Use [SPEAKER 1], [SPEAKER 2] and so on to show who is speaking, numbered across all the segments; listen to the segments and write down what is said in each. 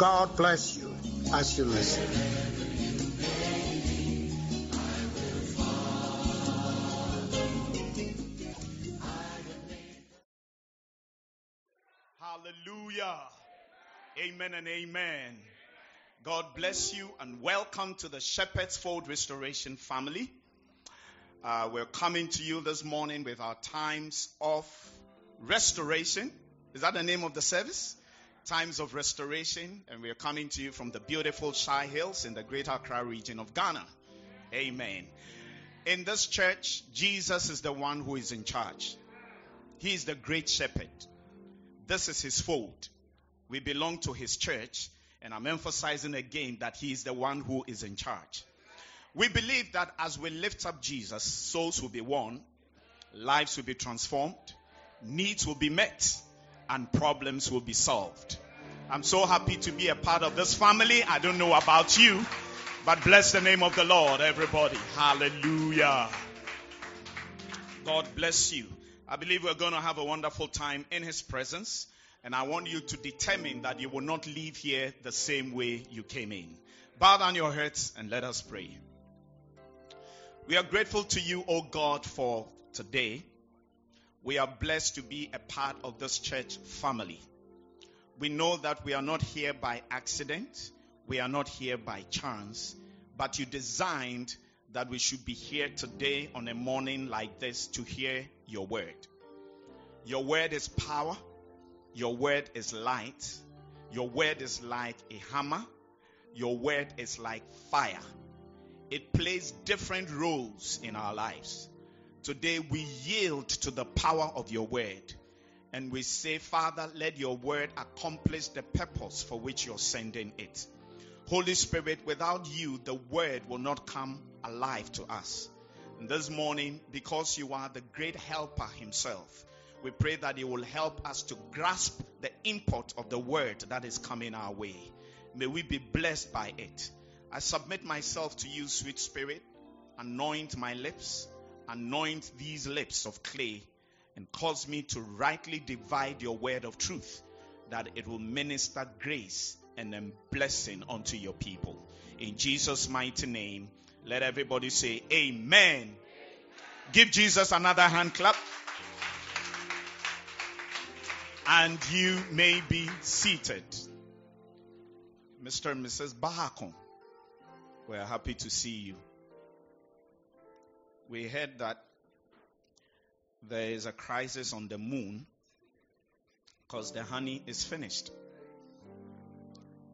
[SPEAKER 1] God bless you as you listen.
[SPEAKER 2] Hallelujah. Amen and amen. God bless you and welcome to the Shepherd's Fold Restoration family. Uh, we're coming to you this morning with our times of restoration. Is that the name of the service? Times of restoration. And we are coming to you from the beautiful Shai Hills in the Greater Accra region of Ghana. Amen. In this church, Jesus is the one who is in charge. He is the great shepherd. This is his fold. We belong to his church, and I'm emphasizing again that he is the one who is in charge. We believe that as we lift up Jesus, souls will be won, lives will be transformed, needs will be met, and problems will be solved. I'm so happy to be a part of this family. I don't know about you, but bless the name of the Lord, everybody. Hallelujah. God bless you. I believe we're going to have a wonderful time in His presence. And I want you to determine that you will not leave here the same way you came in. Bow down your heads and let us pray. We are grateful to you, O God, for today. We are blessed to be a part of this church family. We know that we are not here by accident. We are not here by chance. But you designed that we should be here today on a morning like this to hear your word. Your word is power. Your word is light. Your word is like a hammer. Your word is like fire. It plays different roles in our lives. Today we yield to the power of your word. And we say, Father, let your word accomplish the purpose for which you're sending it. Holy Spirit, without you, the word will not come alive to us. And this morning, because you are the great helper himself, we pray that He will help us to grasp the import of the word that is coming our way. May we be blessed by it. I submit myself to you, sweet spirit. Anoint my lips, anoint these lips of clay, and cause me to rightly divide your word of truth, that it will minister grace and a blessing unto your people. In Jesus' mighty name, let everybody say, Amen. Give Jesus another hand clap and you may be seated. Mr. and Mrs. Bahakon, we're happy to see you. We heard that there is a crisis on the moon because the honey is finished.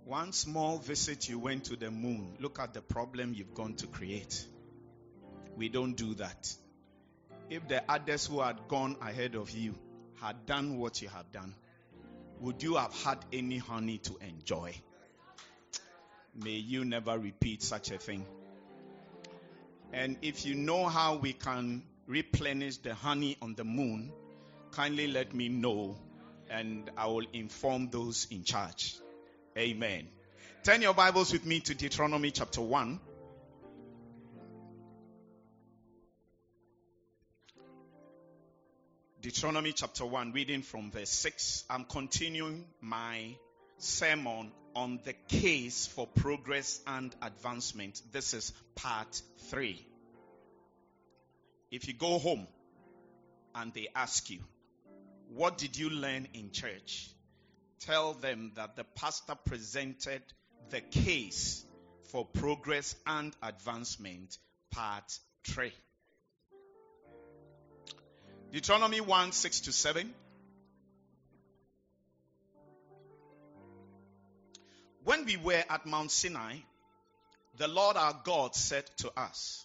[SPEAKER 2] One small visit you went to the moon, look at the problem you've gone to create. We don't do that. If the others who had gone ahead of you had done what you have done, would you have had any honey to enjoy? May you never repeat such a thing. And if you know how we can replenish the honey on the moon, kindly let me know and I will inform those in charge. Amen. Turn your Bibles with me to Deuteronomy chapter 1. Deuteronomy chapter 1, reading from verse 6. I'm continuing my sermon on the case for progress and advancement. This is part 3. If you go home and they ask you, What did you learn in church? Tell them that the pastor presented the case for progress and advancement, part 3. Deuteronomy 1 6 to 7. When we were at Mount Sinai, the Lord our God said to us,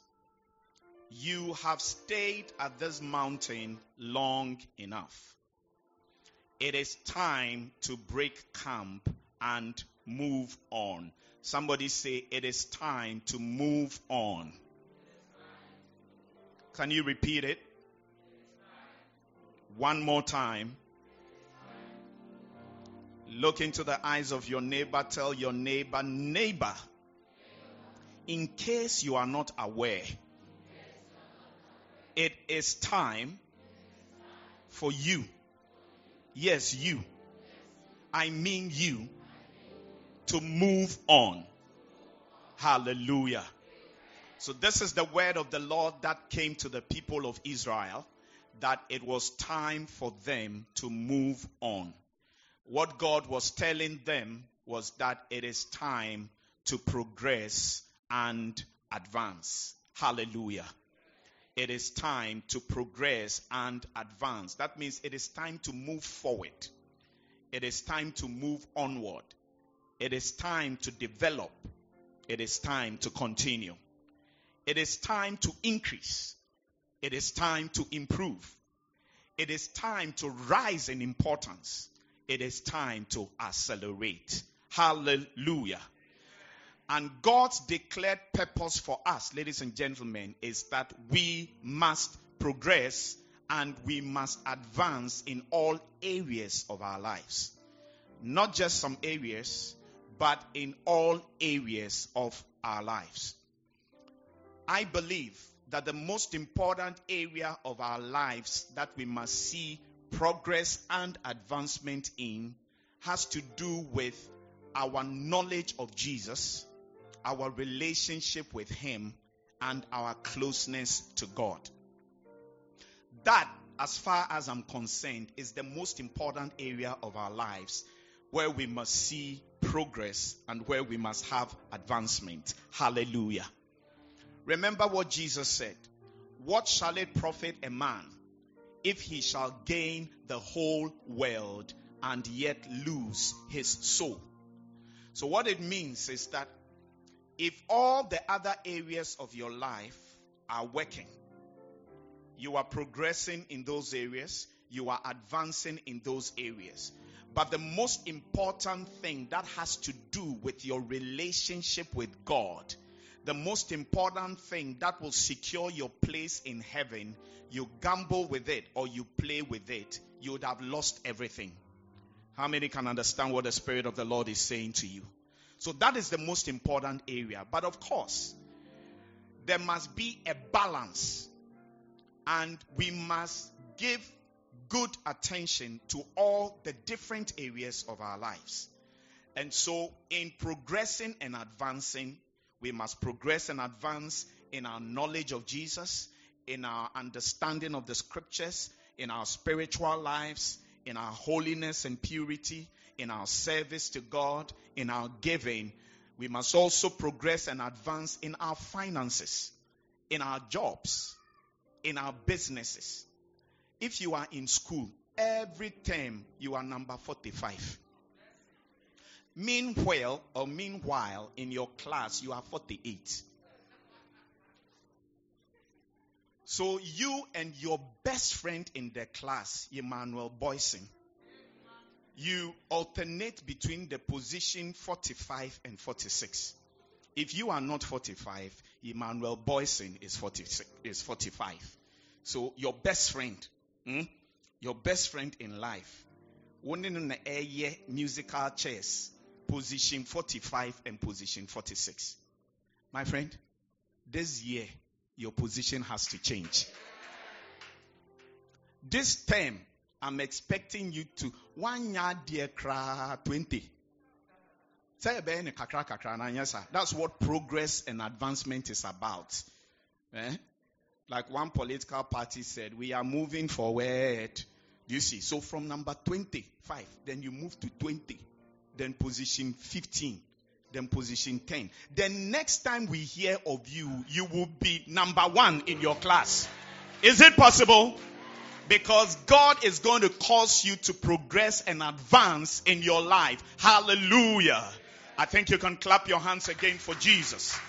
[SPEAKER 2] You have stayed at this mountain long enough. It is time to break camp and move on. Somebody say, It is time to move on. Can you repeat it? One more time. Look into the eyes of your neighbor. Tell your neighbor, neighbor, in case you are not aware, it is time for you. Yes, you. I mean you to move on. Hallelujah. So, this is the word of the Lord that came to the people of Israel that it was time for them to move on. What God was telling them was that it is time to progress and advance. Hallelujah. It is time to progress and advance. That means it is time to move forward. It is time to move onward. It is time to develop. It is time to continue. It is time to increase. It is time to improve. It is time to rise in importance. It is time to accelerate. Hallelujah. And God's declared purpose for us, ladies and gentlemen, is that we must progress and we must advance in all areas of our lives. Not just some areas, but in all areas of our lives. I believe that the most important area of our lives that we must see progress and advancement in has to do with our knowledge of Jesus, our relationship with Him, and our closeness to God. That, as far as I'm concerned, is the most important area of our lives where we must see progress and where we must have advancement. Hallelujah. Remember what Jesus said What shall it profit a man if he shall gain the whole world and yet lose his soul? So, what it means is that if all the other areas of your life are working, you are progressing in those areas, you are advancing in those areas. But the most important thing that has to do with your relationship with God the most important thing that will secure your place in heaven, you gamble with it or you play with it, you would have lost everything. How many can understand what the Spirit of the Lord is saying to you? So that is the most important area. But of course, there must be a balance and we must give good attention to all the different areas of our lives. And so, in progressing and advancing, we must progress and advance in our knowledge of Jesus, in our understanding of the scriptures, in our spiritual lives, in our holiness and purity, in our service to God, in our giving. We must also progress and advance in our finances, in our jobs, in our businesses. If you are in school, every term you are number 45. Meanwhile, or meanwhile, in your class, you are 48. So you and your best friend in the class, Emmanuel Boyson, you alternate between the position 45 and 46. If you are not 45, Emmanuel Boyson is 46, is 45. So your best friend, hmm, your best friend in life, one in the musical chairs, position 45 and position 46. My friend, this year, your position has to change. This term, I'm expecting you to one year dear cra 20. That's what progress and advancement is about. Eh? Like one political party said, we are moving forward. You see? So from number 25, then you move to 20 then position 15, then position 10. Then next time we hear of you, you will be number one in your class. Is it possible? Because God is going to cause you to progress and advance in your life. Hallelujah. I think you can clap your hands again for Jesus.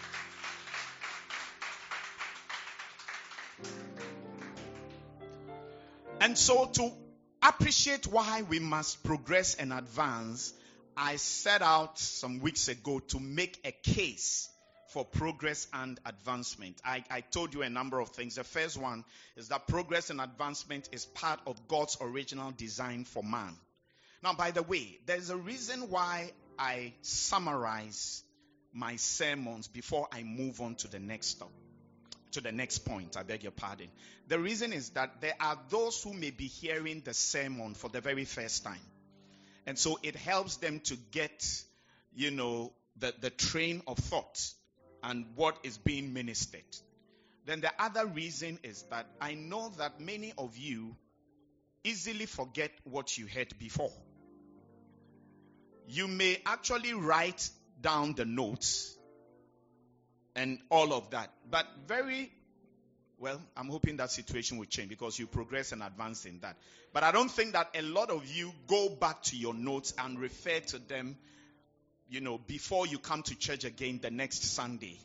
[SPEAKER 2] And so, to appreciate why we must progress and advance, I set out some weeks ago to make a case for progress and advancement. I, I, told you a number of things. The first one is that progress and advancement is part of God's original design for man. Now, by the way, there's a reason why I summarize my sermons before I move on to the next stop, to the next point. I beg your pardon. The reason is that there are those who may be hearing the sermon for the very first time. And so it helps them to get, you know, the, the train of thought and what is being ministered. Then the other reason is that I know that many of you easily forget what you heard before. You may actually write down the notes and all of that, but very well, I'm hoping that situation will change because you progress and advance in that. But I don't think that a lot of you go back to your notes and refer to them you know, before you come to church again the next Sunday.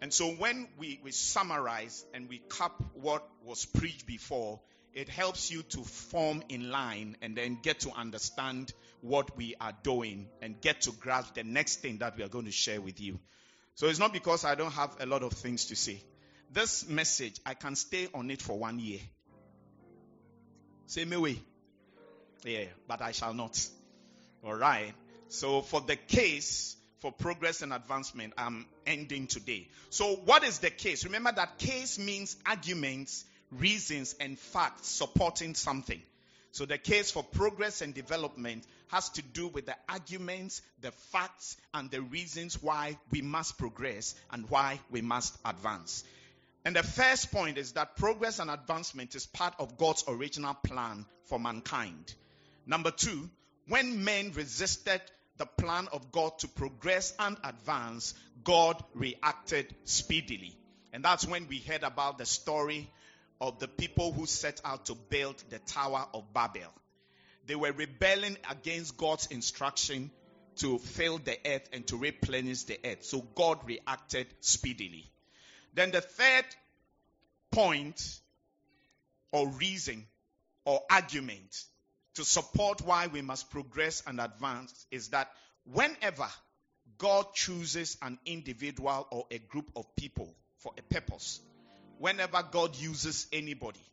[SPEAKER 2] And so when we, we summarize and we cap what was preached before, it helps you to form in line and then get to understand what we are doing and get to grasp the next thing that we are going to share with you. So it's not because I don't have a lot of things to say. This message, I can stay on it for one year. Same way. Yeah, but I shall not. All right. So for the case for progress and advancement, I'm ending today. So what is the case? Remember that case means arguments, reasons, and facts supporting something. So the case for progress and development has to do with the arguments, the facts, and the reasons why we must progress and why we must advance. And the first point is that progress and advancement is part of God's original plan for mankind. Number two, when men resisted the plan of God to progress and advance, God reacted speedily. And that's when we heard about the story of the people who set out to build the Tower of Babel. They were rebelling against God's instruction to fill the earth and to replenish the earth. So God reacted speedily. Then the third point or reason or argument to support why we must progress and advance is that whenever God chooses an individual or a group of people for a purpose, whenever God uses anybody,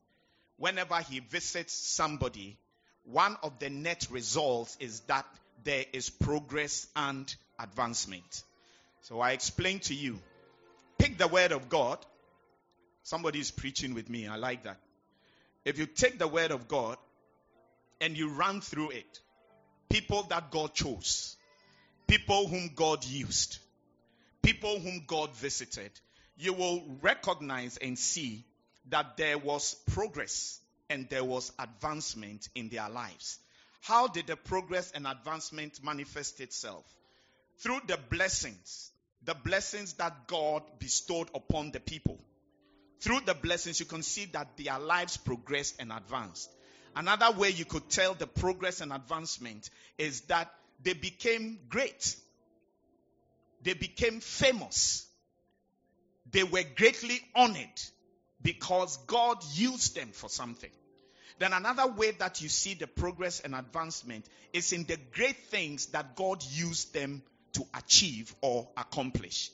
[SPEAKER 2] whenever He visits somebody, one of the net results is that there is progress and advancement. So I explain to you pick the word of God. Somebody is preaching with me. I like that. If you take the word of God and you run through it. People that God chose, people whom God used, people whom God visited, you will recognize and see that there was progress and there was advancement in their lives. How did the progress and advancement manifest itself? Through the blessings, the blessings that God bestowed upon the people. Through the blessings, you can see that their lives progressed and advanced. Another way you could tell the progress and advancement is that they became great. They became famous. They were greatly honored because God used them for something. Then another way that you see the progress and advancement is in the great things that God used them to achieve or accomplish.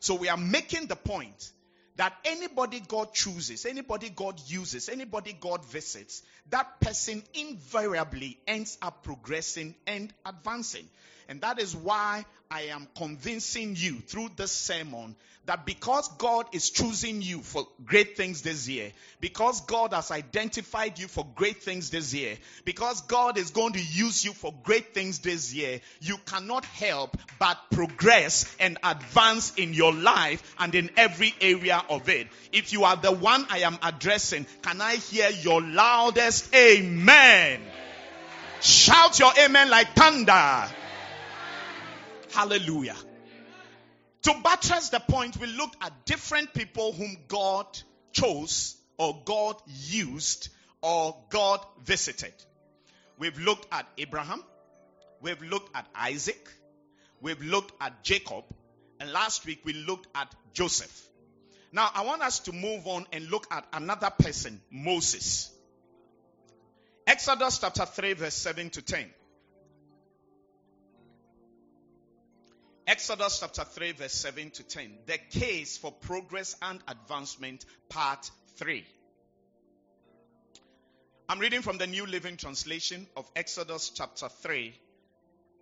[SPEAKER 2] So we are making the point that anybody God chooses, anybody God uses, anybody God visits, that person invariably ends up progressing and advancing. And that is why I am convincing you through this sermon that because God is choosing you for great things this year, because God has identified you for great things this year, because God is going to use you for great things this year, you cannot help but progress and advance in your life and in every area of it. If you are the one I am addressing, can I hear your loudest amen? Shout your amen like thunder. Hallelujah. To buttress the point, we looked at different people whom God chose or God used or God visited. We've looked at Abraham. We've looked at Isaac. We've looked at Jacob. And last week we looked at Joseph. Now I want us to move on and look at another person, Moses. Exodus chapter 3 verse 7 to 10. Exodus chapter 3, verse 7 to 10. The case for progress and advancement, part 3. I'm reading from the New Living Translation of Exodus chapter 3,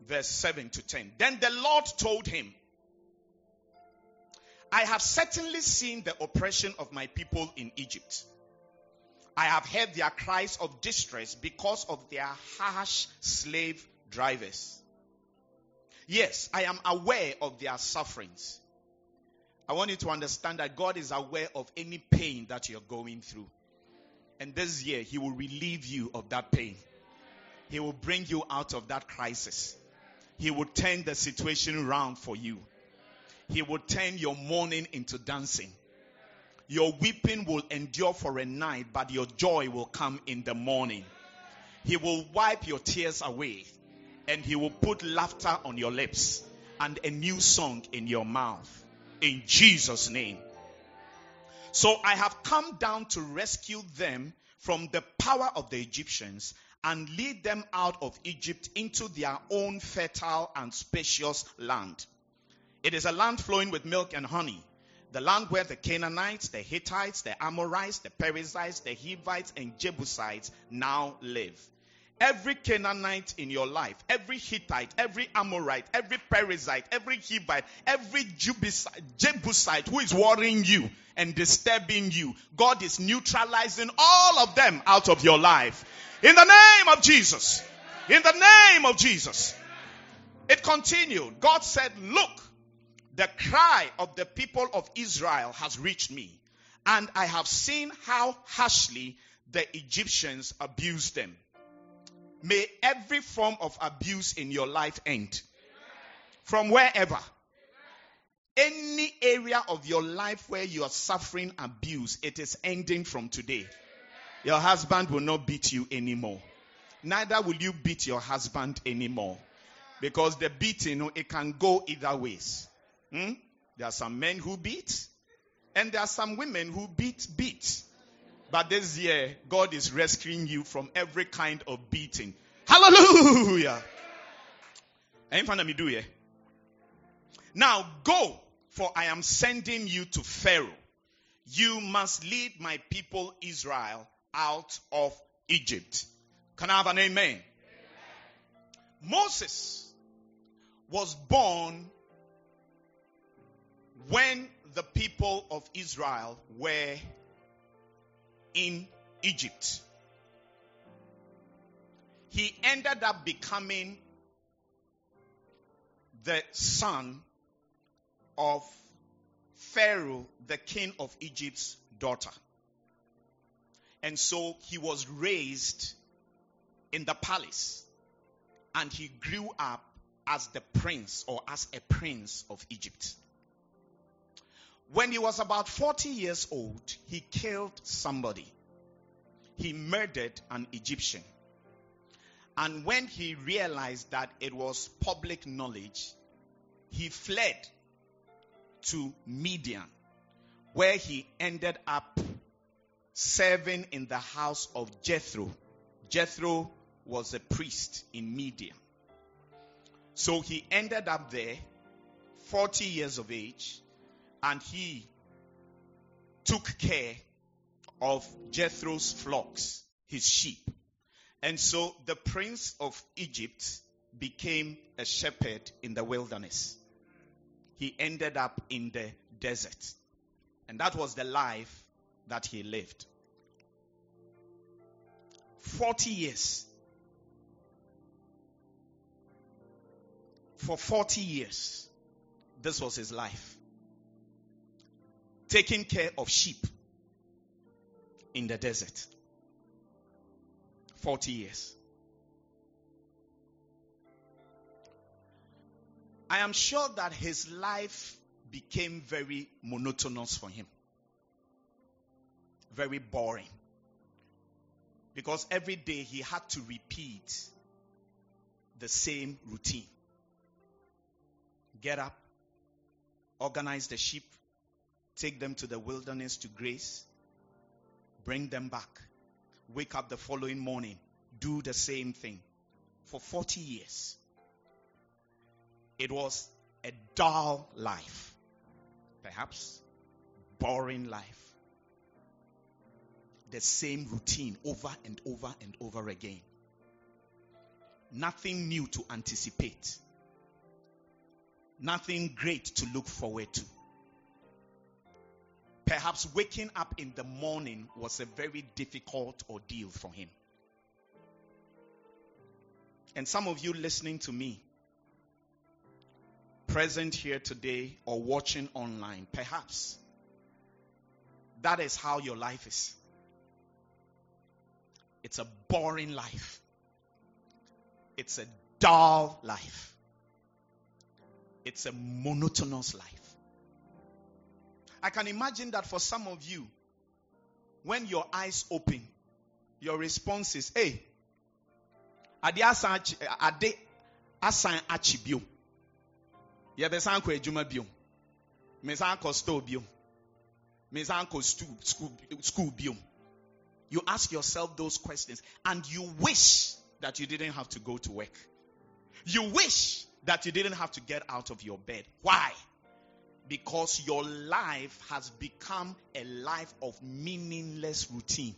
[SPEAKER 2] verse 7 to 10. Then the Lord told him, I have certainly seen the oppression of my people in Egypt. I have heard their cries of distress because of their harsh slave drivers. Yes, I am aware of their sufferings. I want you to understand that God is aware of any pain that you're going through. And this year, He will relieve you of that pain. He will bring you out of that crisis. He will turn the situation around for you. He will turn your mourning into dancing. Your weeping will endure for a night, but your joy will come in the morning. He will wipe your tears away and he will put laughter on your lips and a new song in your mouth. In Jesus' name. So I have come down to rescue them from the power of the Egyptians and lead them out of Egypt into their own fertile and spacious land. It is a land flowing with milk and honey. The land where the Canaanites, the Hittites, the Amorites, the Perizzites, the Hivites, and Jebusites now live. Every Canaanite in your life, every Hittite, every Amorite, every Perizzite, every Hivite, every Jebusite who is worrying you and disturbing you, God is neutralizing all of them out of your life. In the name of Jesus. In the name of Jesus. It continued. God said, Look, the cry of the people of Israel has reached me, and I have seen how harshly the Egyptians abused them. May every form of abuse in your life end. From wherever. Any area of your life where you are suffering abuse, it is ending from today. Your husband will not beat you anymore. Neither will you beat your husband anymore. Because the beating, it can go either ways. Hmm? There are some men who beat, and there are some women who beat, beat. But this year, God is rescuing you from every kind of beating. Hallelujah. In front of me, do you? Now go, for I am sending you to Pharaoh. You must lead my people Israel out of Egypt. Can I have an amen? amen? Moses was born when the people of Israel were in Egypt. He ended up becoming the son of Pharaoh, the king of Egypt's daughter. And so he was raised in the palace and he grew up as the prince or as a prince of Egypt. When he was about 40 years old, he killed somebody. He murdered an Egyptian. And when he realized that it was public knowledge, he fled to Midian, where he ended up serving in the house of Jethro. Jethro was a priest in Midian. So he ended up there, 40 years of age, and he took care of Jethro's flocks, his sheep. And so the prince of Egypt became a shepherd in the wilderness. He ended up in the desert. And that was the life that he lived. 40 years. For 40 years, this was his life taking care of sheep in the desert. 40 years. I am sure that his life became very monotonous for him. Very boring. Because every day he had to repeat the same routine. Get up, organize the sheep, take them to the wilderness to graze, bring them back, wake up the following morning, do the same thing for 40 years. It was a dull life, perhaps boring life, the same routine over and over and over again. Nothing new to anticipate, nothing great to look forward to. Perhaps waking up in the morning was a very difficult ordeal for him. And some of you listening to me, present here today or watching online, perhaps that is how your life is. It's a boring life. It's a dull life. It's a monotonous life. I can imagine that for some of you, when your eyes open, your response is, hey, ade asan ade asan akyi bio bio mesan kɔ bio mesan kɔ school bio you ask yourself those questions and you wish that you didn't have to go to work. You wish that you didn't have to get out of your bed. Why because your life has become a life of meaningless routine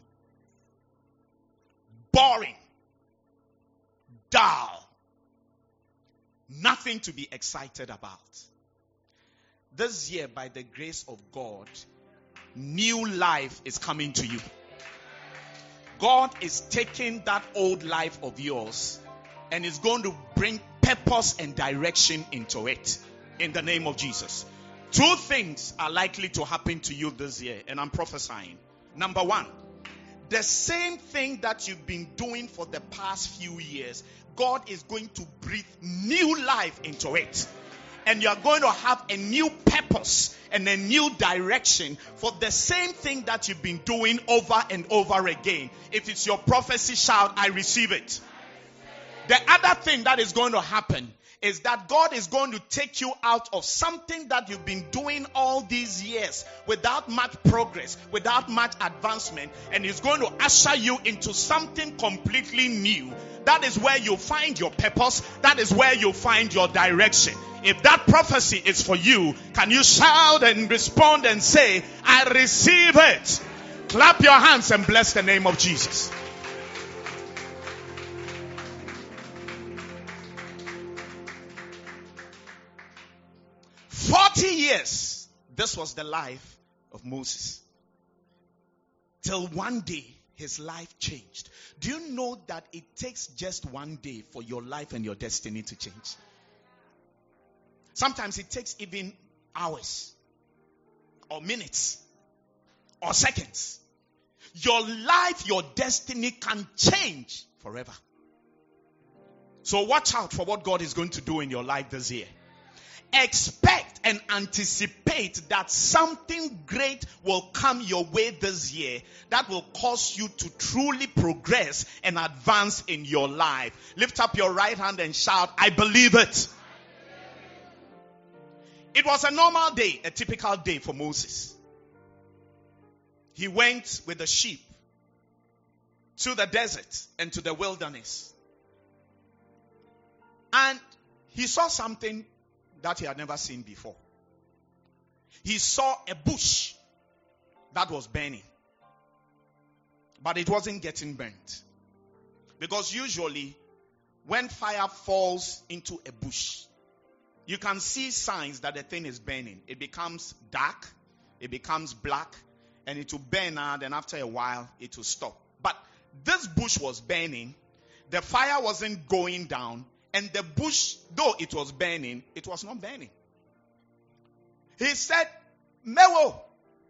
[SPEAKER 2] boring dull. Nothing to be excited about. This year, by the grace of God, new life is coming to you. God is taking that old life of yours and is going to bring purpose and direction into it in the name of Jesus. Two things are likely to happen to you this year, and I'm prophesying. Number one, the same thing that you've been doing for the past few years, God is going to breathe new life into it. And you're going to have a new purpose and a new direction for the same thing that you've been doing over and over again. If it's your prophecy, shout, I receive it. The other thing that is going to happen is that God is going to take you out of something that you've been doing all these years without much progress, without much advancement, and He's going to usher you into something completely new. That is where you find your purpose. That is where you find your direction. If that prophecy is for you, can you shout and respond and say, I receive it? Clap your hands and bless the name of Jesus. 40 years, this was the life of Moses. Till one day, his life changed. Do you know that it takes just one day for your life and your destiny to change? Sometimes it takes even hours, or minutes, or seconds. Your life, your destiny can change forever. So watch out for what God is going to do in your life this year expect and anticipate that something great will come your way this year that will cause you to truly progress and advance in your life. Lift up your right hand and shout, I believe it. It was a normal day, a typical day for Moses. He went with the sheep to the desert and to the wilderness. And he saw something that he had never seen before. He saw a bush that was burning, but it wasn't getting burnt. Because usually, when fire falls into a bush, you can see signs that the thing is burning. It becomes dark, it becomes black, and it will burn out, and after a while, it will stop. But this bush was burning, the fire wasn't going down, and the bush, though it was burning, it was not burning. He said, Mewo,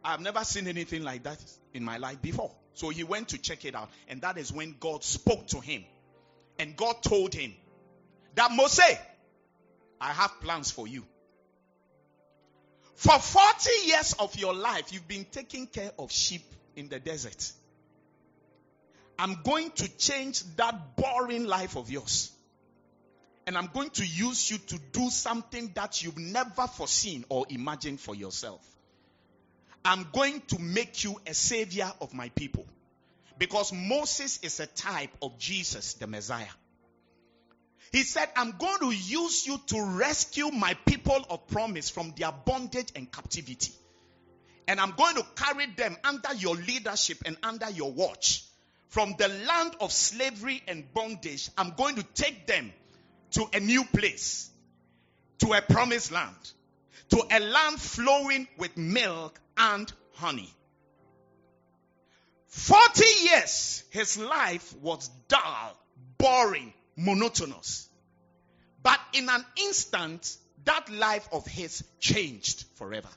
[SPEAKER 2] I've never seen anything like that in my life before. So he went to check it out. And that is when God spoke to him. And God told him that Moses, I have plans for you. For 40 years of your life, you've been taking care of sheep in the desert. I'm going to change that boring life of yours and I'm going to use you to do something that you've never foreseen or imagined for yourself. I'm going to make you a savior of my people. Because Moses is a type of Jesus, the Messiah. He said, I'm going to use you to rescue my people of promise from their bondage and captivity. And I'm going to carry them under your leadership and under your watch. From the land of slavery and bondage, I'm going to take them to a new place, to a promised land, to a land flowing with milk and honey. 40 years, his life was dull, boring, monotonous. But in an instant, that life of his changed forever.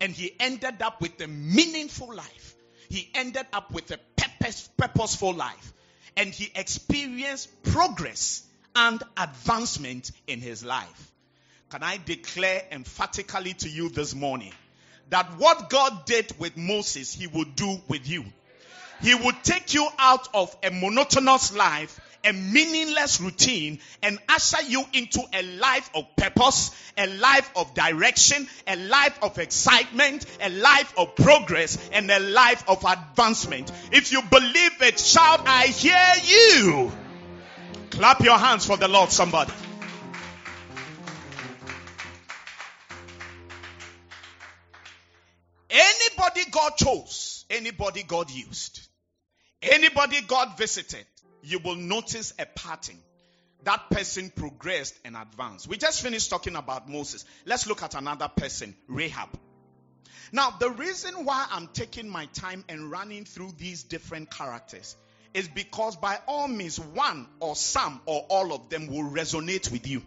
[SPEAKER 2] And he ended up with a meaningful life. He ended up with a purpose, purposeful life. And he experienced progress and advancement in his life. Can I declare emphatically to you this morning that what God did with Moses, he will do with you. He will take you out of a monotonous life, a meaningless routine, and usher you into a life of purpose, a life of direction, a life of excitement, a life of progress, and a life of advancement. If you believe it, shout, I hear you. Clap your hands for the Lord, somebody. Anybody God chose, anybody God used, anybody God visited, you will notice a pattern. That person progressed and advanced. We just finished talking about Moses. Let's look at another person, Rahab. Now, the reason why I'm taking my time and running through these different characters is because by all means, one or some or all of them will resonate with you.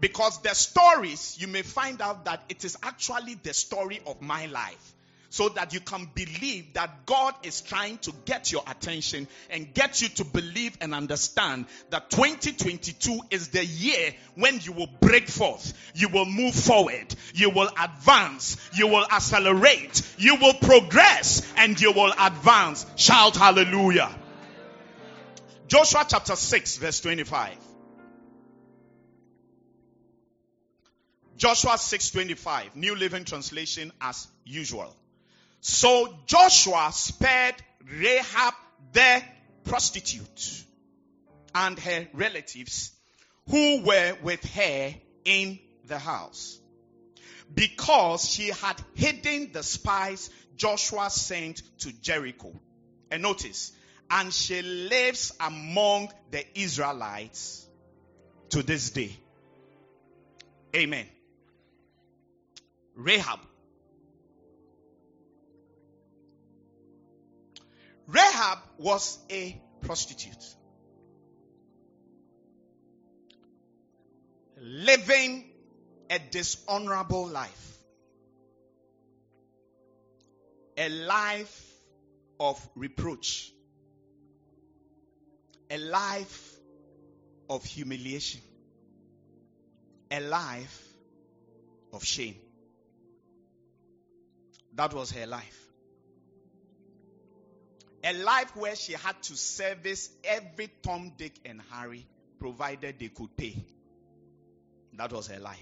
[SPEAKER 2] Because the stories, you may find out that it is actually the story of my life. So that you can believe that God is trying to get your attention and get you to believe and understand that 2022 is the year when you will break forth, you will move forward, you will advance, you will accelerate, you will progress, and you will advance. Shout hallelujah. Joshua chapter 6, verse 25. Joshua 6:25, New Living Translation as usual. So Joshua spared Rahab the prostitute and her relatives who were with her in the house because she had hidden the spies Joshua sent to Jericho. And notice, and she lives among the Israelites to this day. Amen. Rahab. Rahab was a prostitute. Living a dishonorable life. A life of reproach. A life of humiliation. A life of shame. That was her life. A life where she had to service every Tom, Dick, and Harry, provided they could pay. That was her life.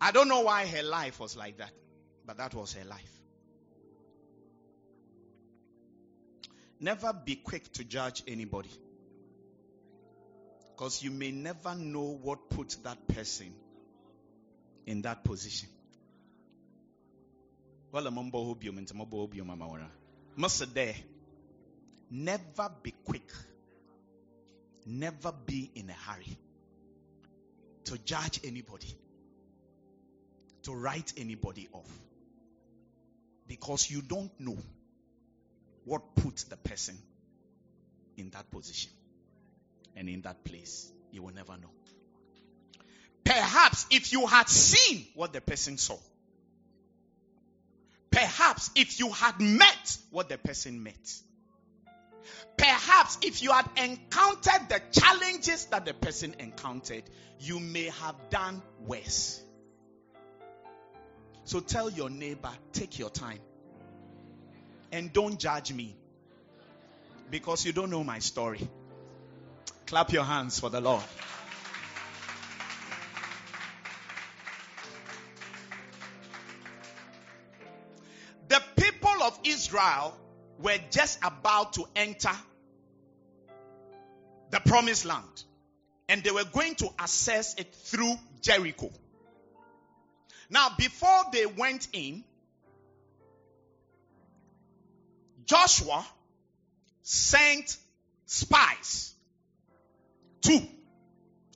[SPEAKER 2] I don't know why her life was like that, but that was her life. Never be quick to judge anybody. Because you may never know what put that person in that position. Well, Must there. Never be quick. Never be in a hurry to judge anybody, to write anybody off. Because you don't know what put the person in that position and in that place. You will never know. Perhaps if you had seen what the person saw, perhaps if you had met what the person met, perhaps if you had encountered the challenges that the person encountered, you may have done worse. So tell your neighbor, take your time. And don't judge me. Because you don't know my story. Clap your hands for the Lord. Israel were just about to enter the promised land. And they were going to access it through Jericho. Now, before they went in, Joshua sent spies, two,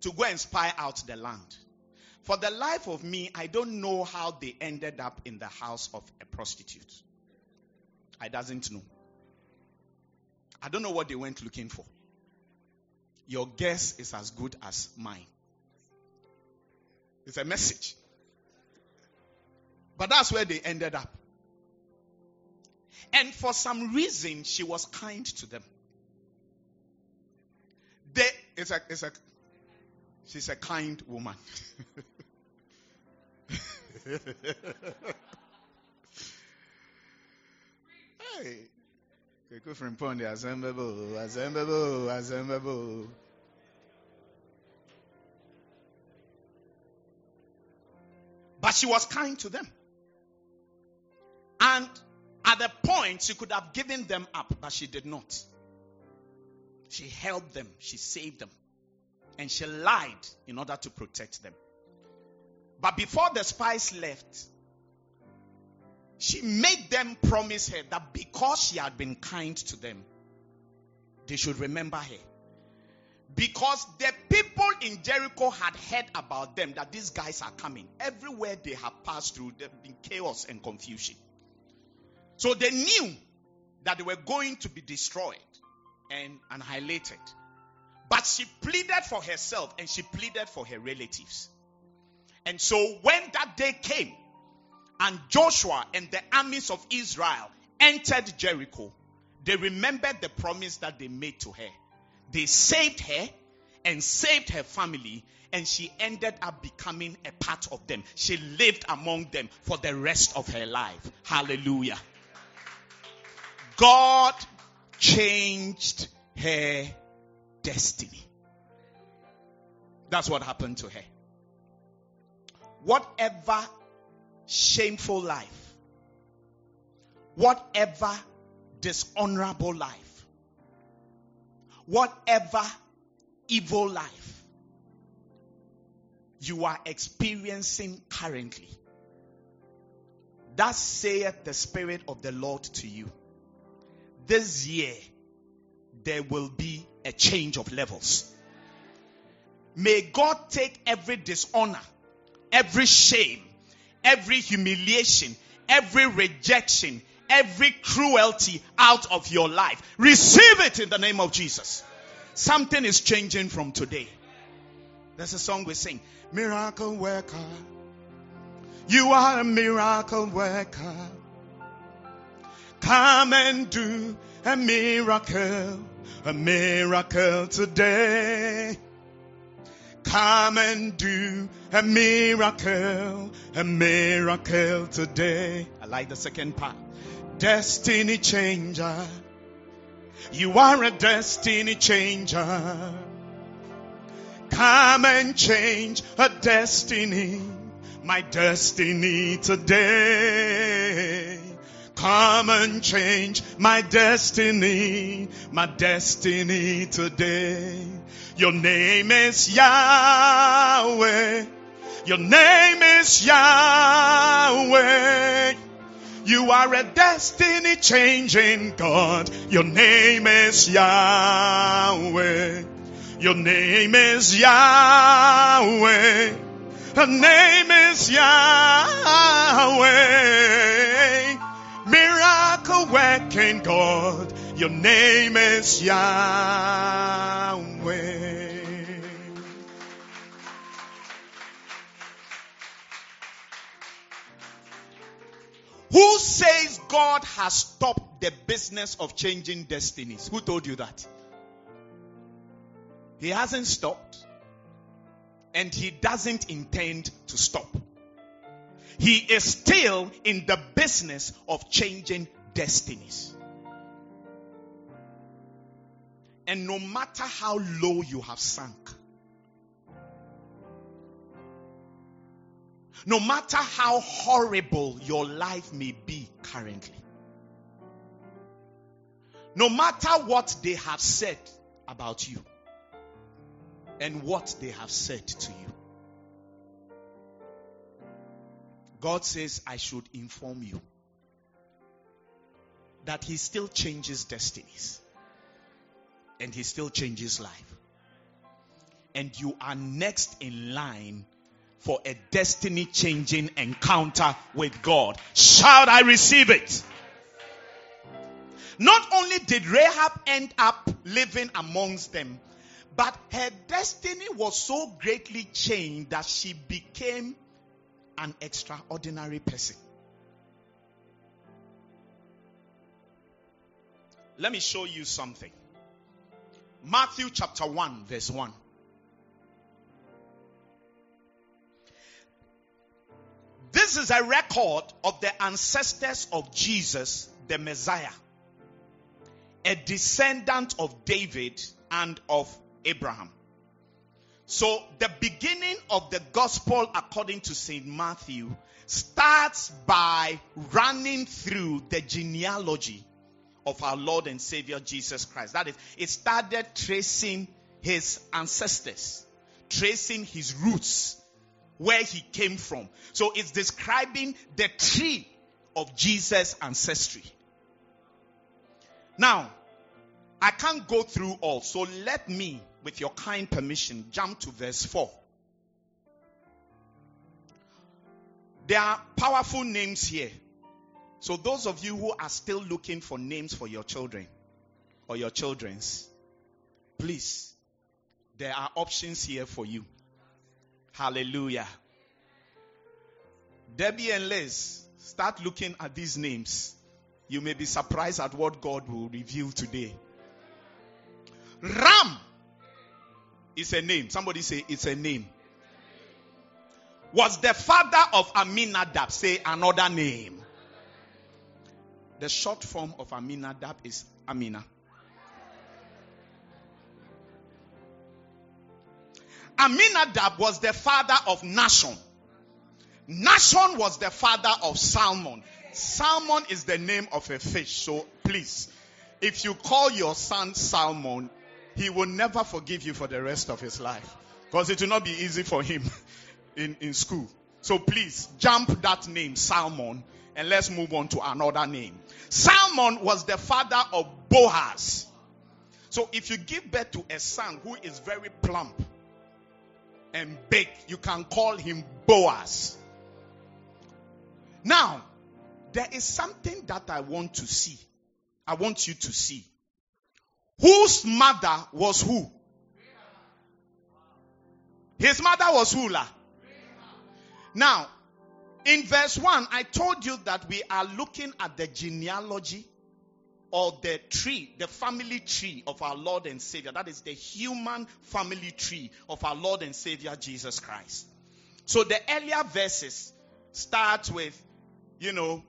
[SPEAKER 2] to go and spy out the land. For the life of me, I don't know how they ended up in the house of a prostitute. I doesn't know. I don't know what they went looking for. Your guess is as good as mine. It's a message. But that's where they ended up. And for some reason, she was kind to them. They, it's a, it's a, she's a kind woman. hey, assemble, assemble, assemble. But she was kind to them. And at the point, she could have given them up, but she did not. She helped them, she saved them, and she lied in order to protect them. But before the spies left, she made them promise her that because she had been kind to them, they should remember her. Because the people in Jericho had heard about them that these guys are coming. Everywhere they have passed through, there have been chaos and confusion. So they knew that they were going to be destroyed and annihilated. But she pleaded for herself and she pleaded for her relatives. And so when that day came and Joshua and the armies of Israel entered Jericho, they remembered the promise that they made to her. They saved her and saved her family, and she ended up becoming a part of them. She lived among them for the rest of her life. Hallelujah. God changed her destiny. That's what happened to her. Whatever shameful life, whatever dishonorable life, whatever evil life you are experiencing currently, that saith the Spirit of the Lord to you this year there will be a change of levels. May God take every dishonor, every shame, every humiliation, every rejection, every cruelty out of your life. Receive it in the name of Jesus. Something is changing from today. There's a song we sing Miracle worker. You are a miracle worker. Come and do a miracle, a miracle today. Come and do a miracle, a miracle today. I like the second part. Destiny changer. You are a destiny changer. Come and change a destiny, my destiny today. Come and change my destiny, my destiny today. Your name is Yahweh. Your name is Yahweh. You are a destiny changing God. Your name is Yahweh. Your name is Yahweh. Her name is Yahweh miracle working God. Your name is Yahweh. Who says God has stopped the business of changing destinies? Who told you that? He hasn't stopped. And he doesn't intend to stop. He is still in the business of changing destinies. And no matter how low you have sunk, no matter how horrible your life may be currently, no matter what they have said about you, and what they have said to you. God says, I should inform you that He still changes destinies and He still changes life. And you are next in line for a destiny changing encounter with God. Shall I receive it. Not only did Rahab end up living amongst them, but her destiny was so greatly changed that she became an extraordinary person. Let me show you something. Matthew chapter 1, verse 1. This is a record of the ancestors of Jesus, the Messiah, a descendant of David and of Abraham. So the beginning of the gospel according to St. Matthew starts by running through the genealogy of our Lord and Savior Jesus Christ. That is, it started tracing his ancestors, tracing his roots, where he came from. So it's describing the tree of Jesus' ancestry. Now, I can't go through all, so let me with your kind permission, jump to verse 4. There are powerful names here. So, those of you who are still looking for names for your children or your children's, please, there are options here for you. Hallelujah. Debbie and Liz, start looking at these names. You may be surprised at what God will reveal today. Ram it's a name. Somebody say it's a name. Was the father of Aminadab. Say another name. The short form of Aminadab is Amina. Aminadab was the father of Nahshon. Nahshon was the father of Salmon. Salmon is the name of a fish. So please, if you call your son Salmon, he will never forgive you for the rest of his life. Because it will not be easy for him in, in school. So please jump that name, Salmon, and let's move on to another name. Salmon was the father of Boaz. So if you give birth to a son who is very plump and big, you can call him Boaz. Now, there is something that I want to see. I want you to see whose mother was who? His mother was who? La? Now, in verse 1, I told you that we are looking at the genealogy or the tree, the family tree of our Lord and Savior. That is the human family tree of our Lord and Savior Jesus Christ. So the earlier verses start with, you know,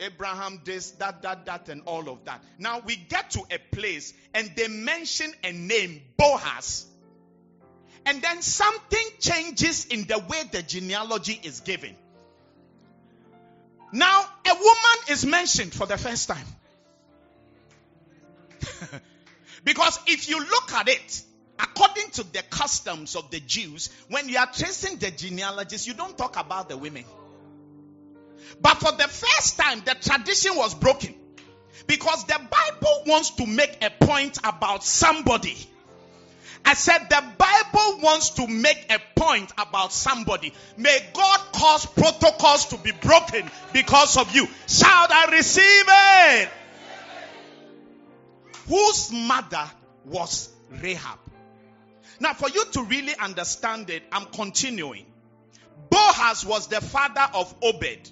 [SPEAKER 2] Abraham, this, that, that, that, and all of that. Now we get to a place and they mention a name, Boaz. And then something changes in the way the genealogy is given. Now, a woman is mentioned for the first time. because if you look at it, according to the customs of the Jews, when you are tracing the genealogies, you don't talk about the women. But for the first time, the tradition was broken. Because the Bible wants to make a point about somebody. I said the Bible wants to make a point about somebody. May God cause protocols to be broken because of you. Shout, I receive it. Whose mother was Rahab? Now, for you to really understand it, I'm continuing. Boaz was the father of Obed.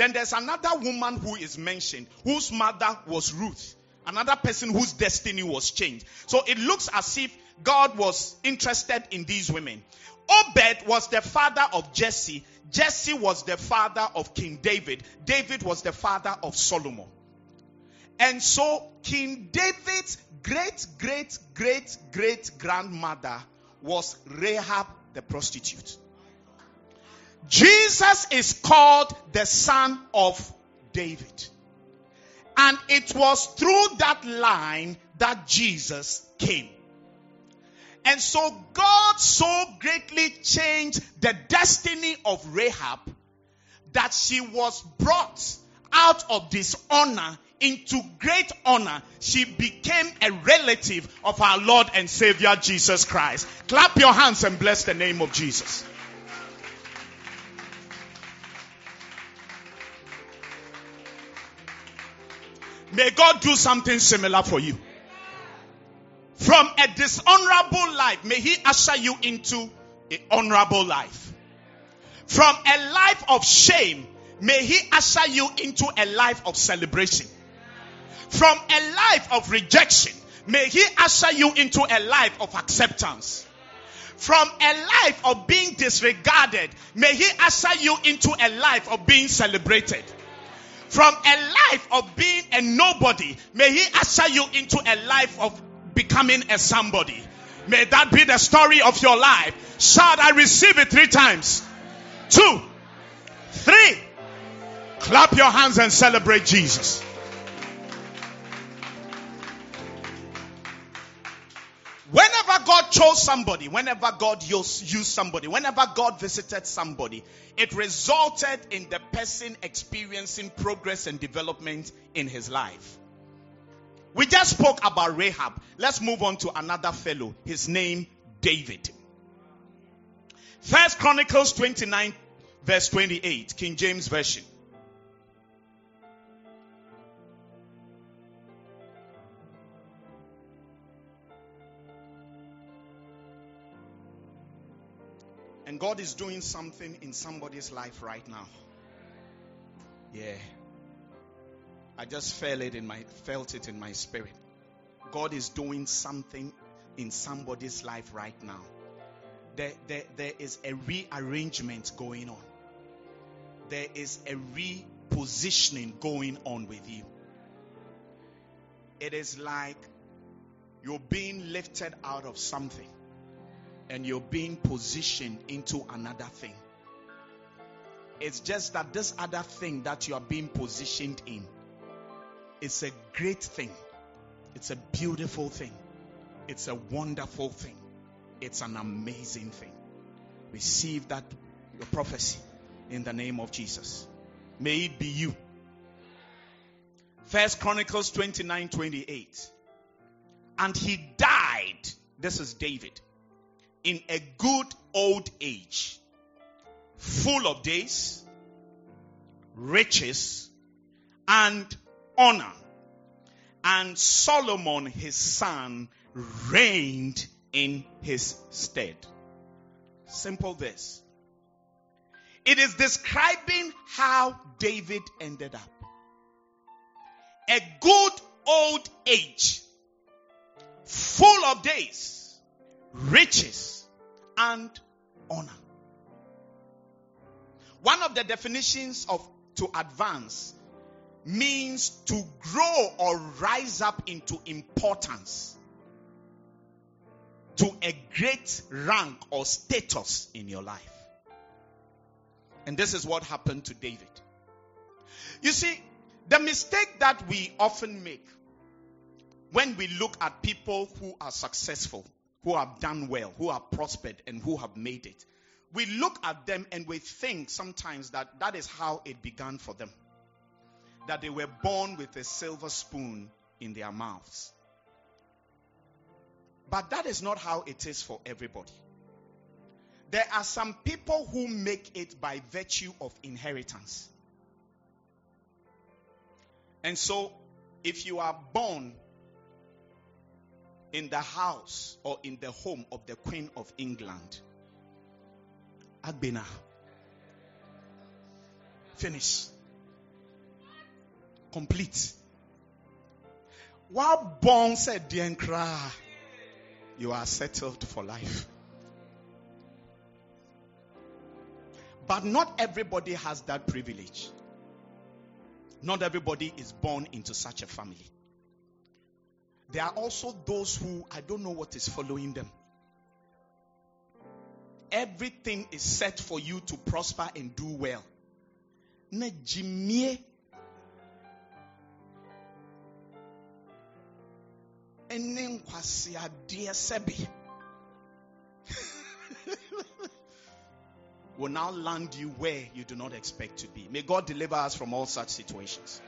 [SPEAKER 2] Then there's another woman who is mentioned, whose mother was Ruth. Another person whose destiny was changed. So it looks as if God was interested in these women. Obed was the father of Jesse. Jesse was the father of King David. David was the father of Solomon. And so King David's great, great, great, great grandmother was Rahab the prostitute. Jesus is called the son of David. And it was through that line that Jesus came. And so God so greatly changed the destiny of Rahab that she was brought out of dishonor into great honor. She became a relative of our Lord and Savior Jesus Christ. Clap your hands and bless the name of Jesus. May God do something similar for you. From a dishonorable life, may He usher you into an honorable life. From a life of shame, may He usher you into a life of celebration. From a life of rejection, may He usher you into a life of acceptance. From a life of being disregarded, may He usher you into a life of being celebrated. From a life of being a nobody, may He usher you into a life of becoming a somebody. May that be the story of your life. Shout, I receive it three times. Two, three. Clap your hands and celebrate Jesus. Whenever God chose somebody, whenever God used, somebody, whenever God visited somebody, it resulted in the person experiencing progress and development in his life. We just spoke about Rahab. Let's move on to another fellow. His name, David. First Chronicles 29, verse 28, King James Version. God is doing something in somebody's life right now. Yeah. I just felt it in my felt it in my spirit. God is doing something in somebody's life right now. There, there, there is a rearrangement going on. There is a repositioning going on with you. It is like you're being lifted out of something and you're being positioned into another thing. It's just that this other thing that you are being positioned in is a great thing. It's a beautiful thing. It's a wonderful thing. It's an amazing thing. Receive that your prophecy in the name of Jesus. May it be you. First Chronicles 29 28. And he died. This is David in a good old age, full of days, riches, and honor. And Solomon, his son, reigned in his stead. Simple this. It is describing how David ended up. A good old age, full of days, riches, and honor. One of the definitions of to advance means to grow or rise up into importance, to a great rank or status in your life. And this is what happened to David. You see, the mistake that we often make when we look at people who are successful who have done well, who have prospered, and who have made it. We look at them and we think sometimes that that is how it began for them. That they were born with a silver spoon in their mouths. But that is not how it is for everybody. There are some people who make it by virtue of inheritance. And so, if you are born in the house or in the home of the Queen of England. Agbena. Finish. Complete. While born said Dienkra, you are settled for life. But not everybody has that privilege. Not everybody is born into such a family. There are also those who I don't know what is following them. Everything is set for you to prosper and do well. ɛne nkwaseadeɛ sɛbe will now land you where you do not expect to be. May God deliver us from all such situations.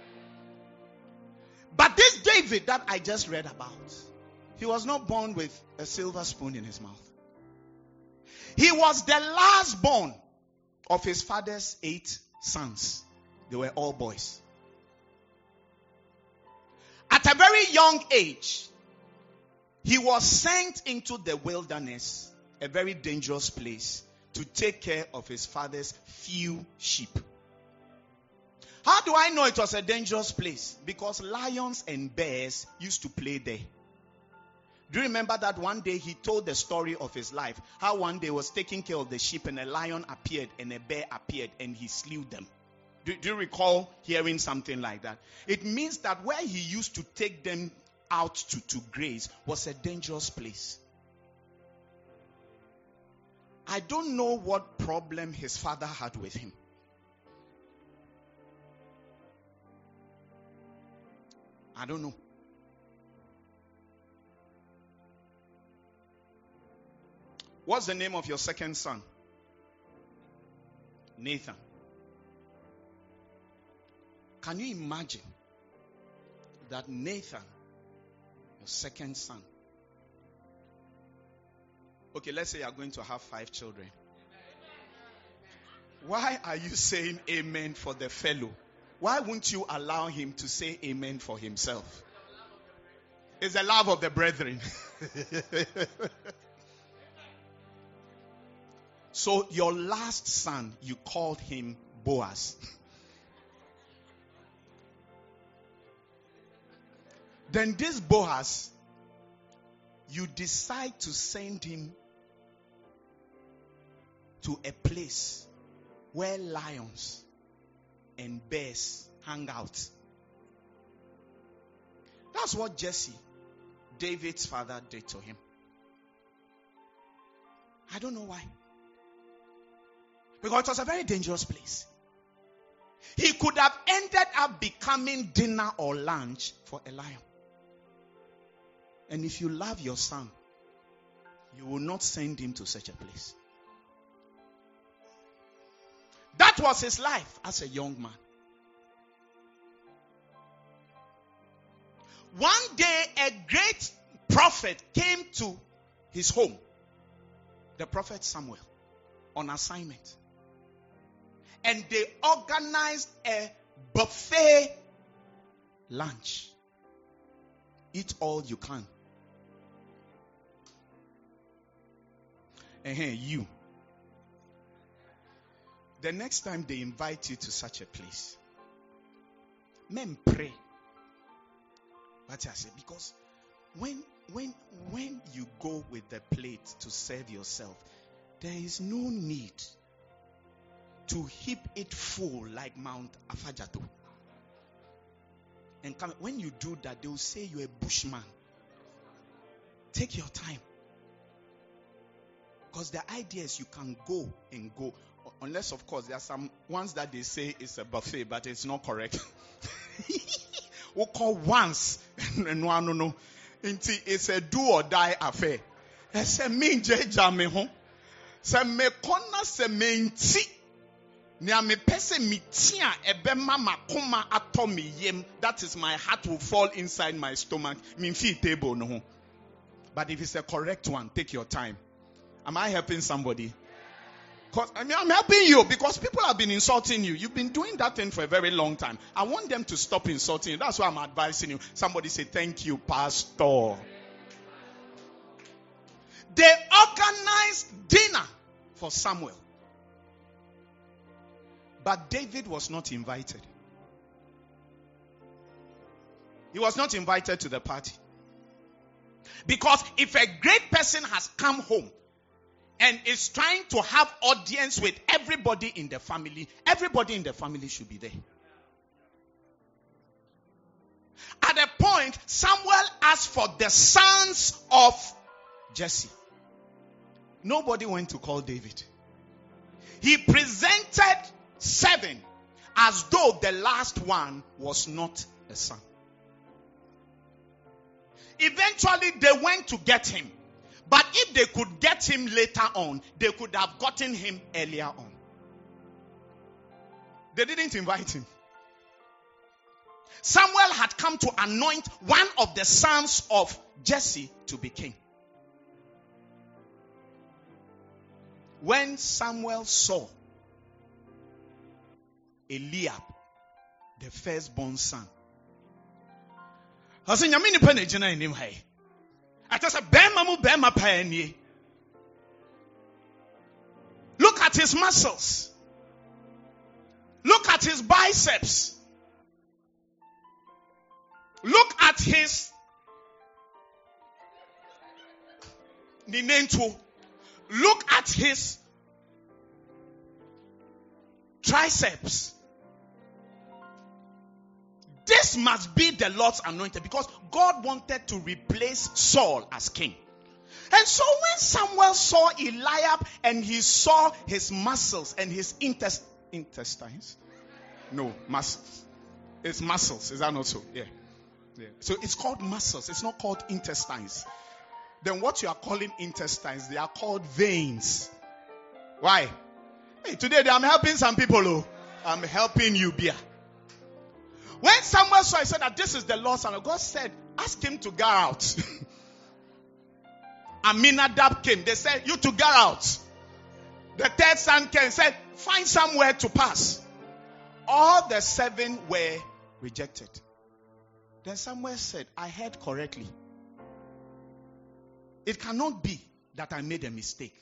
[SPEAKER 2] But this David that I just read about, he was not born with a silver spoon in his mouth. He was the last born of his father's eight sons. They were all boys. At a very young age, he was sent into the wilderness, a very dangerous place, to take care of his father's few sheep. How do I know it was a dangerous place? Because lions and bears used to play there. Do you remember that one day he told the story of his life? How one day was taking care of the sheep and a lion appeared and a bear appeared and he slew them. Do, do, you recall hearing something like that? It means that where he used to take them out to, to graze was a dangerous place. I don't know what problem his father had with him. I don't know. What's the name of your second son? Nathan. Can you imagine that Nathan, your second son, okay, let's say you are going to have five children. Why are you saying amen for the fellow? Why won't you allow him to say amen for himself? It's the love of the brethren. so, your last son, you called him Boaz. Then this Boaz, you decide to send him to a place where lions and bears hang out. That's what Jesse, David's father, did to him. I don't know why. Because it was a very dangerous place. He could have ended up becoming dinner or lunch for a lion. And if you love your son, you will not send him to such a place. That was his life as a young man. One day, a great prophet came to his home, the prophet Samuel, on assignment. And they organized a buffet lunch. Eat all you can. And hey, you. The next time they invite you to such a place, men pray. What I say, because when when when you go with the plate to serve yourself, there is no need to heap it full like Mount Afadjato. And come, when you do that, they will say you're a bushman. Take your time. Because the idea is you can go and go. Unless, of course, there are some ones that they say it's a buffet, but it's not correct. we call once. no, no, no. It's a do or die affair. It's a mean jame ho. Se me kona se me nti. Nea mepɛ sɛ a ɛbɛma makoma atɔ me that is my heart will fall inside my stomach memfii table no but if it's a correct one take your time Am I helping somebody? Cause, I mean, I'm helping you because people have been insulting you. You've been doing that thing for a very long time. I want them to stop insulting you. That's why I'm advising you. Somebody say, Thank you, Pastor. They organized dinner for Samuel. But David was not invited. He was not invited to the party. Because if a great person has come home and is trying to have audience with everybody in the family, everybody in the family should be there. At a point, Samuel asked for the sons of Jesse. Nobody went to call David. He presented seven as though the last one was not a son. Eventually, they went to get him. But if they could get him later on, they could have gotten him earlier on. They didn't invite him. Samuel had come to anoint one of the sons of Jesse to be king. When Samuel saw Eliab, the firstborn son, ɔsɛ nyame ha sɛ bɛrima mu bɛrima paa look at his muscles. Look at his biceps. Look at his ninento. Look at his triceps this must be the Lord's anointed because God wanted to replace Saul as king. And so when Samuel saw Eliab and he saw his muscles and his intest- intestines, no, muscles. It's muscles. Is that not so? Yeah. yeah. So it's called muscles. It's not called intestines. Then what you are calling intestines, they are called veins. Why? Hey, today I'm helping some people. Oh, I'm helping you, Bia. When Samuel saw, he said that this is the Lord's son. God said, ask him to go out. Aminadab came. They said, you to go out. The third son came said, find somewhere to pass. All the seven were rejected. Then Samuel said, I heard correctly. It cannot be that I made a mistake.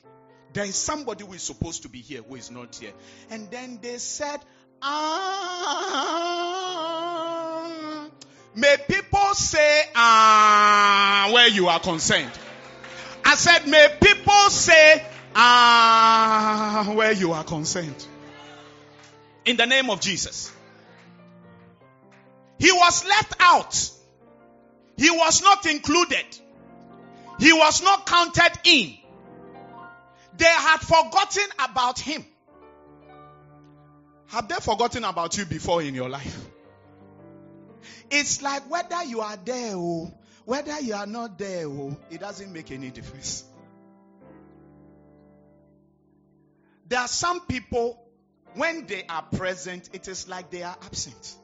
[SPEAKER 2] There is somebody who is supposed to be here who is not here. And then they said, Ah. May people say, Ah, where you are concerned. I said, May people say, Ah, where you are concerned. In the name of Jesus. He was left out. He was not included. He was not counted in. They had forgotten about him. Have they forgotten about you before in your life? It's like whether you are there or whether you are not there, or it doesn't make any difference. There are some people, when they are present, it is like they are absent.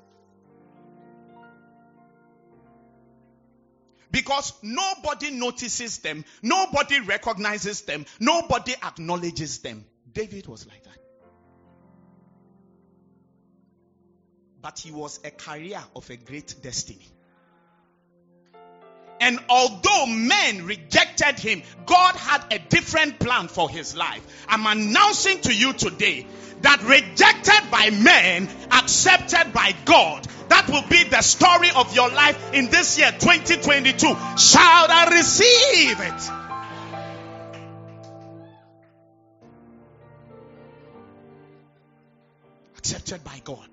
[SPEAKER 2] Because nobody notices them, nobody recognizes them, nobody acknowledges them. David was like that. But he was a carrier of a great destiny. And although men rejected him, God had a different plan for his life. I'm announcing to you today that rejected by men, accepted by God, that will be the story of your life in this year 2022. Shall I receive it? Accepted by God.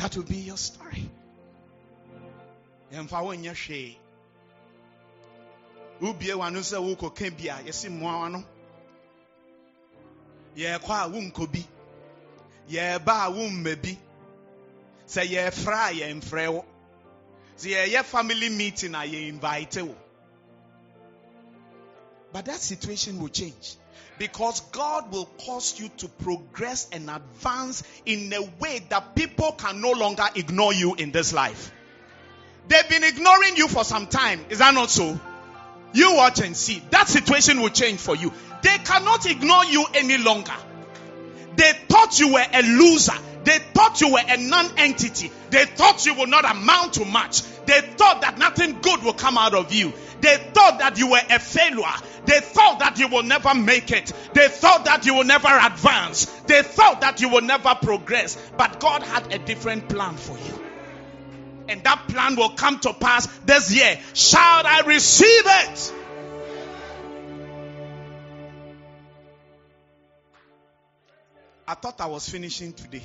[SPEAKER 2] That will be your story. yɛmfa wo nyɛ hwee. Wobie w'ano sɛ wokɔka bi a yɛsi mmoa w'ano yɛrekɔ a wonkɔ bi. Yɛreba a womma bi. Sɛ family meeting a yɛinvite wo. But that situation will change because God will cause you to progress and advance in a way that people can no longer ignore you in this life. They've been ignoring you for some time. Is that not so? You watch and see. That situation will change for you. They cannot ignore you any longer. They thought you were a loser. They thought you were a non-entity. They thought you would not amount to much. They thought that nothing good will come out of you. They thought that you were a failure. They thought that you will never make it. They thought that you will never advance. They thought that you will never progress. But God had a different plan for you. And that plan will come to pass this year. Shall I receive it? I thought I was finishing today,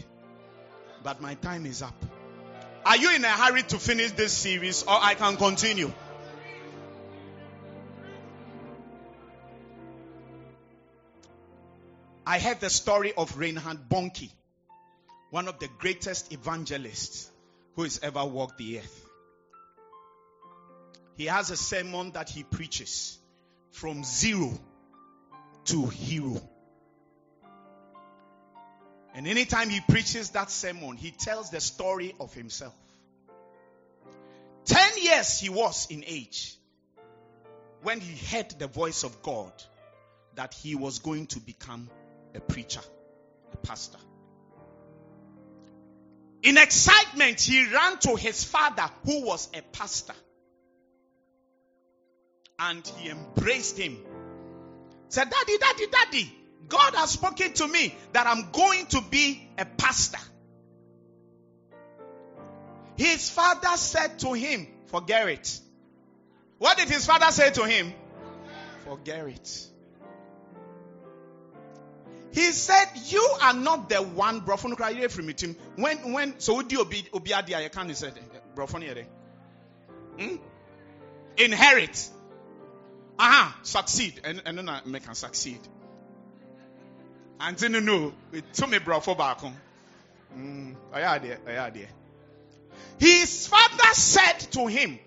[SPEAKER 2] but my time is up. Are you in a hurry to finish this series or I can continue? I heard the story of Reinhard Bonnke, one of the greatest evangelists who has ever walked the earth. He has a sermon that he preaches from zero to hero. And anytime he preaches that sermon, he tells the story of himself. Ten years he was in age when he heard the voice of God that he was going to become a preacher, a pastor. In excitement, he ran to his father, who was a pastor, and he embraced him. Said, Daddy, Daddy, Daddy, God has spoken to me that I'm going to be a pastor. His father said to him, Forget it. What did his father say to him? Forget it. He said, You are not the one, it. When, when, so would you be, Obiadi, I can't say, Brofon, hmm? Inherit. Aha, succeed. And, and then I make can succeed. And then, no, it took me, Brofo back home. His father said to him,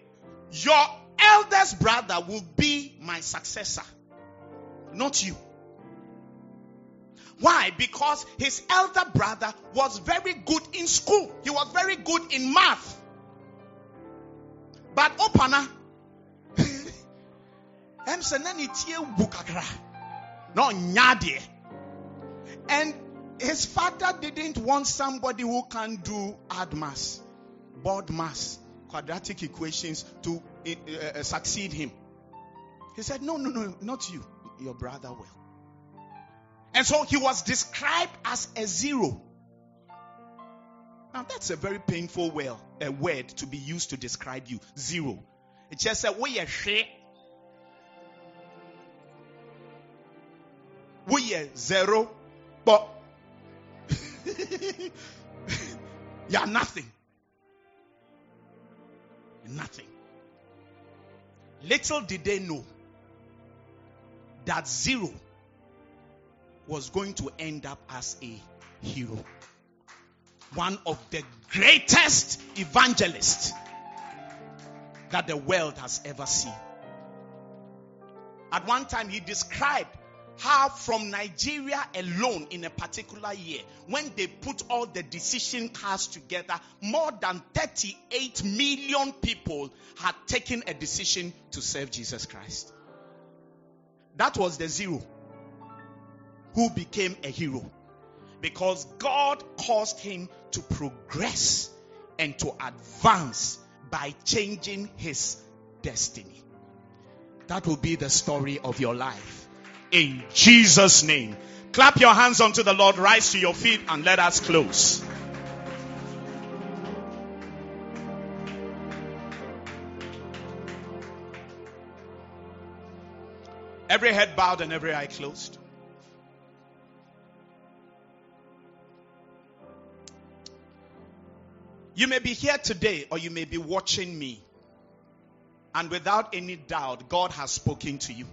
[SPEAKER 2] Your eldest brother will be my successor, not you. Why? Because his elder brother was very good in school. He was very good in math. But Opana, no nyade. And his father didn't want somebody who can do add mass, board mass, quadratic equations to uh, succeed him. He said, No, no, no, not you. Your brother will. And so he was described as a zero. Now that's a very painful well, a word to be used to describe you. Zero. It just said, we are shit. We are zero, but you're nothing. Nothing. Little did they know that zero was going to end up as a hero. One of the greatest evangelists that the world has ever seen. At one time, he described how from Nigeria alone in a particular year, when they put all the decision cards together, more than 38 million people had taken a decision to serve Jesus Christ. That was the zero who became a hero because God caused him to progress and to advance by changing his destiny. That will be the story of your life. In Jesus' name. Clap your hands unto the Lord, rise to your feet, and let us close. Every head bowed and every eye closed. You may be here today or you may be watching me. And without any doubt, God has spoken to you.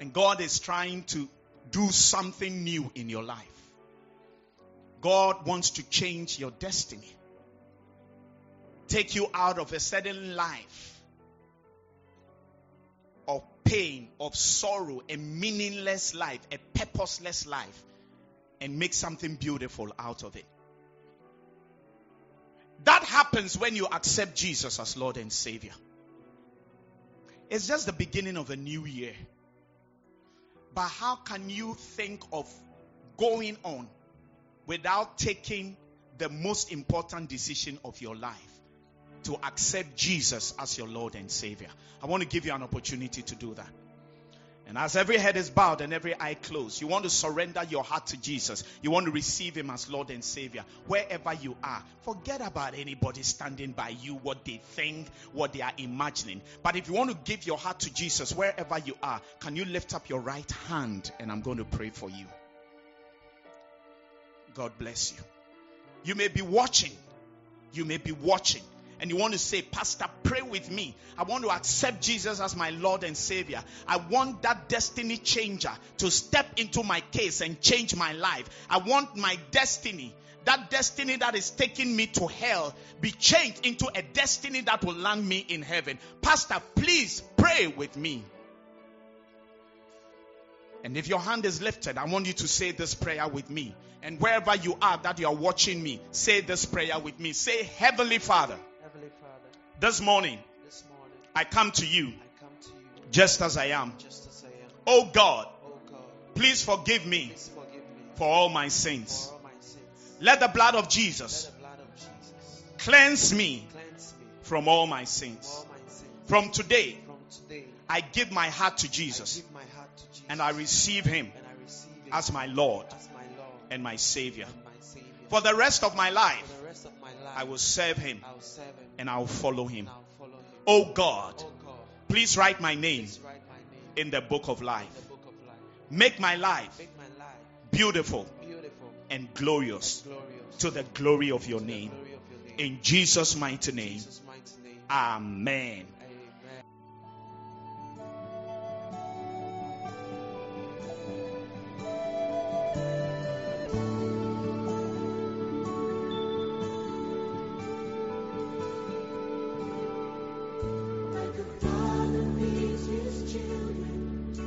[SPEAKER 2] And God is trying to do something new in your life. God wants to change your destiny, take you out of a certain life of pain, of sorrow, a meaningless life, a purposeless life, and make something beautiful out of it. That happens when you accept Jesus as Lord and Savior. It's just the beginning of a new year. But how can you think of going on without taking the most important decision of your life to accept Jesus as your Lord and Savior? I want to give you an opportunity to do that. And as every head is bowed and every eye closed, you want to surrender your heart to Jesus. You want to receive Him as Lord and Savior. Wherever you are, forget about anybody standing by you, what they think, what they are imagining. But if you want to give your heart to Jesus, wherever you are, can you lift up your right hand and I'm going to pray for you? God bless you. You may be watching. You may be watching and you want to say, Pastor, pray with me. I want to accept Jesus as my Lord and Savior. I want that destiny changer to step into my case and change my life. I want my destiny, that destiny that is taking me to hell, be changed into a destiny that will land me in heaven. Pastor, please pray with me. And if your hand is lifted, I want you to say this prayer with me. And wherever you are that you are watching me, say this prayer with me. Say, Heavenly Father,
[SPEAKER 3] Heavenly Father,
[SPEAKER 2] this morning
[SPEAKER 3] this morning
[SPEAKER 2] I come to you
[SPEAKER 3] I come to you
[SPEAKER 2] just as I am.
[SPEAKER 3] just as I am.
[SPEAKER 2] Oh God,
[SPEAKER 3] Oh God,
[SPEAKER 2] please forgive me
[SPEAKER 3] please forgive me
[SPEAKER 2] for all my sins.
[SPEAKER 3] all my sins.
[SPEAKER 2] Let the blood of
[SPEAKER 3] Let
[SPEAKER 2] Jesus
[SPEAKER 3] the blood of Jesus
[SPEAKER 2] cleanse me
[SPEAKER 3] cleanse me
[SPEAKER 2] from all my sins.
[SPEAKER 3] all my sins.
[SPEAKER 2] From today,
[SPEAKER 3] From today,
[SPEAKER 2] I give my heart to
[SPEAKER 3] I
[SPEAKER 2] Jesus
[SPEAKER 3] give my heart to Jesus
[SPEAKER 2] and I receive him
[SPEAKER 3] I receive Him
[SPEAKER 2] as my Lord
[SPEAKER 3] as my Lord
[SPEAKER 2] and my Savior.
[SPEAKER 3] and my Savior.
[SPEAKER 2] For the rest of my life,
[SPEAKER 3] life,
[SPEAKER 2] I will serve him
[SPEAKER 3] I will serve Him
[SPEAKER 2] and I will follow him.
[SPEAKER 3] will follow Him.
[SPEAKER 2] Oh God,
[SPEAKER 3] Oh God,
[SPEAKER 2] please write my name
[SPEAKER 3] write my name
[SPEAKER 2] in the book of
[SPEAKER 3] in
[SPEAKER 2] life.
[SPEAKER 3] the book of life.
[SPEAKER 2] Make my life
[SPEAKER 3] Make my life
[SPEAKER 2] beautiful
[SPEAKER 3] beautiful
[SPEAKER 2] and
[SPEAKER 3] and
[SPEAKER 2] glorious
[SPEAKER 3] glorious
[SPEAKER 2] to the glory of your name.
[SPEAKER 3] of your name.
[SPEAKER 2] In Jesus' mighty name.
[SPEAKER 3] Jesus' mighty name. Amen.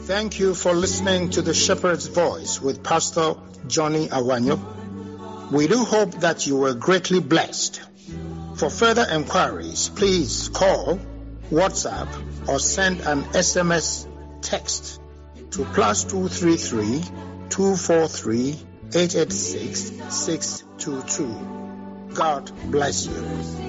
[SPEAKER 1] Thank you for listening to the Shepherd's Voice with Pastor Johnny Awanyo. We do hope that you were greatly blessed. For further enquiries, please call, WhatsApp, or send an SMS text to plus 233 243 886 622. God bless you.